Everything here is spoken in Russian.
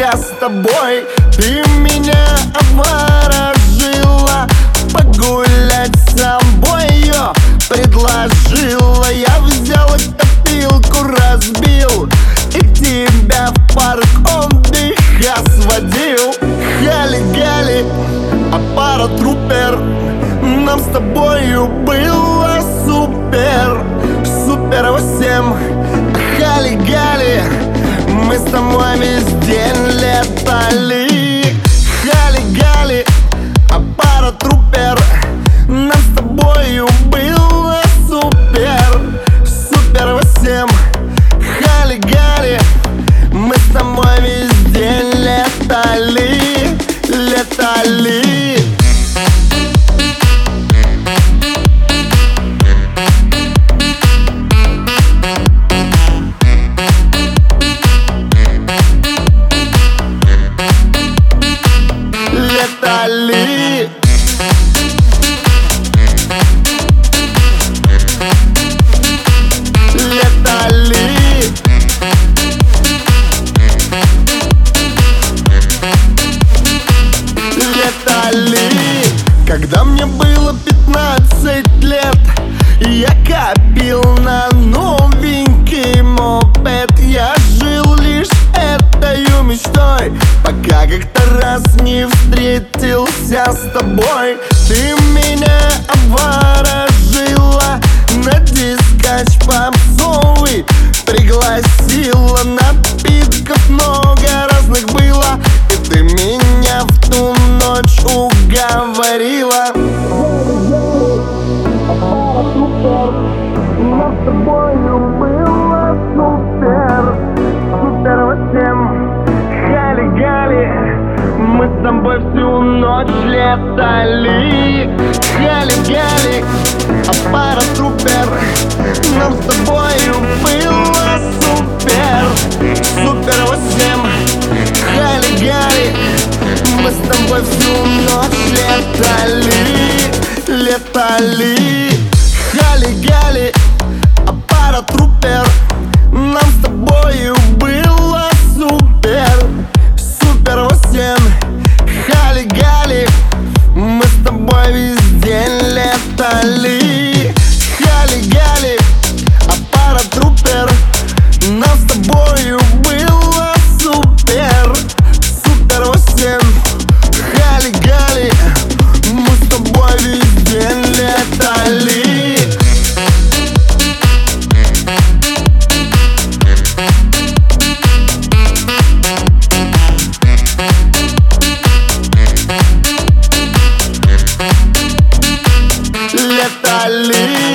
Встретился с тобой Ты меня обворожила. Погулять с собою предложила. Я взял копилку, разбил И тебя в парк отдыха сводил. Хали-гали, а трупер Нам с тобою было супер Супер всем Хали-гали Мы с тобой Летали Я копил на новенький мопед. Я жил лишь этой мечтой Пока как-то раз не встретился с тобой. Ты меня тобой всю ночь летали. Хали-гали Аппарат супер. Нам с тобою было супер. Супер всем Хали-гали Мы с тобой всю ночь летали. Летали. Хали-гали Left le leave. Dali.